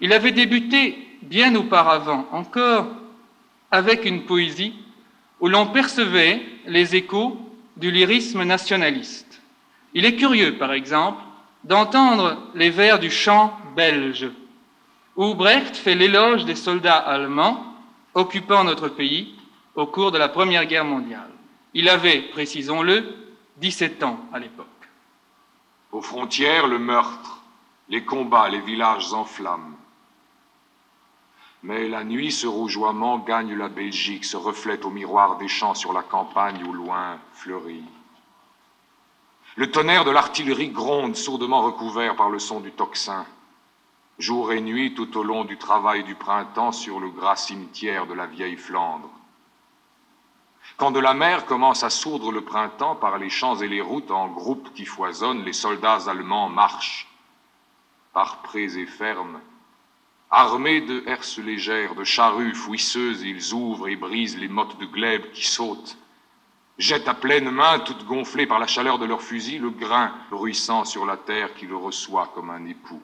Il avait débuté bien auparavant encore avec une poésie où l'on percevait les échos du lyrisme nationaliste. Il est curieux, par exemple, d'entendre les vers du chant belge, où Brecht fait l'éloge des soldats allemands occupant notre pays au cours de la Première Guerre mondiale. Il avait, précisons-le, 17 ans à l'époque. Aux frontières, le meurtre, les combats, les villages en flammes. Mais la nuit, ce rougeoiement gagne la Belgique, se reflète au miroir des champs sur la campagne au loin fleurit. Le tonnerre de l'artillerie gronde, sourdement recouvert par le son du tocsin. Jour et nuit, tout au long du travail du printemps sur le gras cimetière de la vieille Flandre. Quand de la mer commence à sourdre le printemps par les champs et les routes en groupes qui foisonnent, les soldats allemands marchent par prés et fermes. Armés de herses légères, de charrues fouisseuses, ils ouvrent et brisent les mottes de glaive qui sautent, jettent à pleine main, toutes gonflées par la chaleur de leurs fusils, le grain bruissant sur la terre qui le reçoit comme un époux.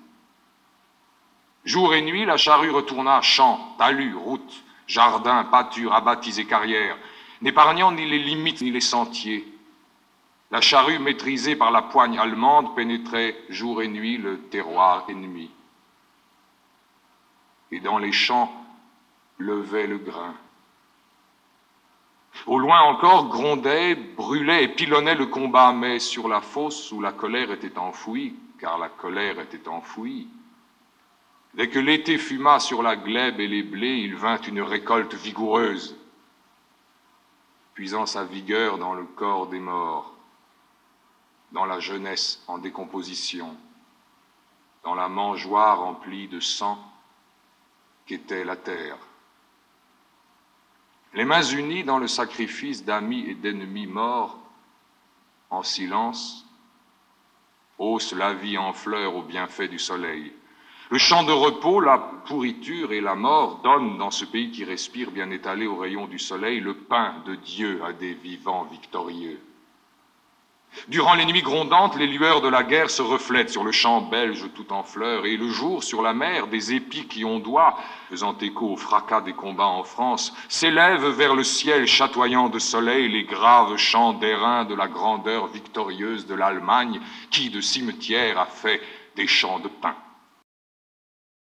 Jour et nuit, la charrue retourna champs, talus, routes, jardins, pâtures, abattis et carrières, n'épargnant ni les limites ni les sentiers. La charrue maîtrisée par la poigne allemande pénétrait jour et nuit le terroir ennemi. Et dans les champs levait le grain. Au loin encore grondait, brûlait et pilonnait le combat, mais sur la fosse où la colère était enfouie, car la colère était enfouie, dès que l'été fuma sur la glèbe et les blés, il vint une récolte vigoureuse puisant sa vigueur dans le corps des morts, dans la jeunesse en décomposition, dans la mangeoire remplie de sang qu'était la terre. Les mains unies dans le sacrifice d'amis et d'ennemis morts, en silence, haussent la vie en fleurs au bienfait du soleil. Le champ de repos, la pourriture et la mort donnent dans ce pays qui respire bien étalé au rayon du soleil le pain de Dieu à des vivants victorieux. Durant les nuits grondantes, les lueurs de la guerre se reflètent sur le champ belge tout en fleurs, et le jour, sur la mer, des épis qui ondoient, faisant écho au fracas des combats en France, s'élèvent vers le ciel chatoyant de soleil les graves chants d'airain de la grandeur victorieuse de l'Allemagne, qui de cimetière a fait des champs de pain.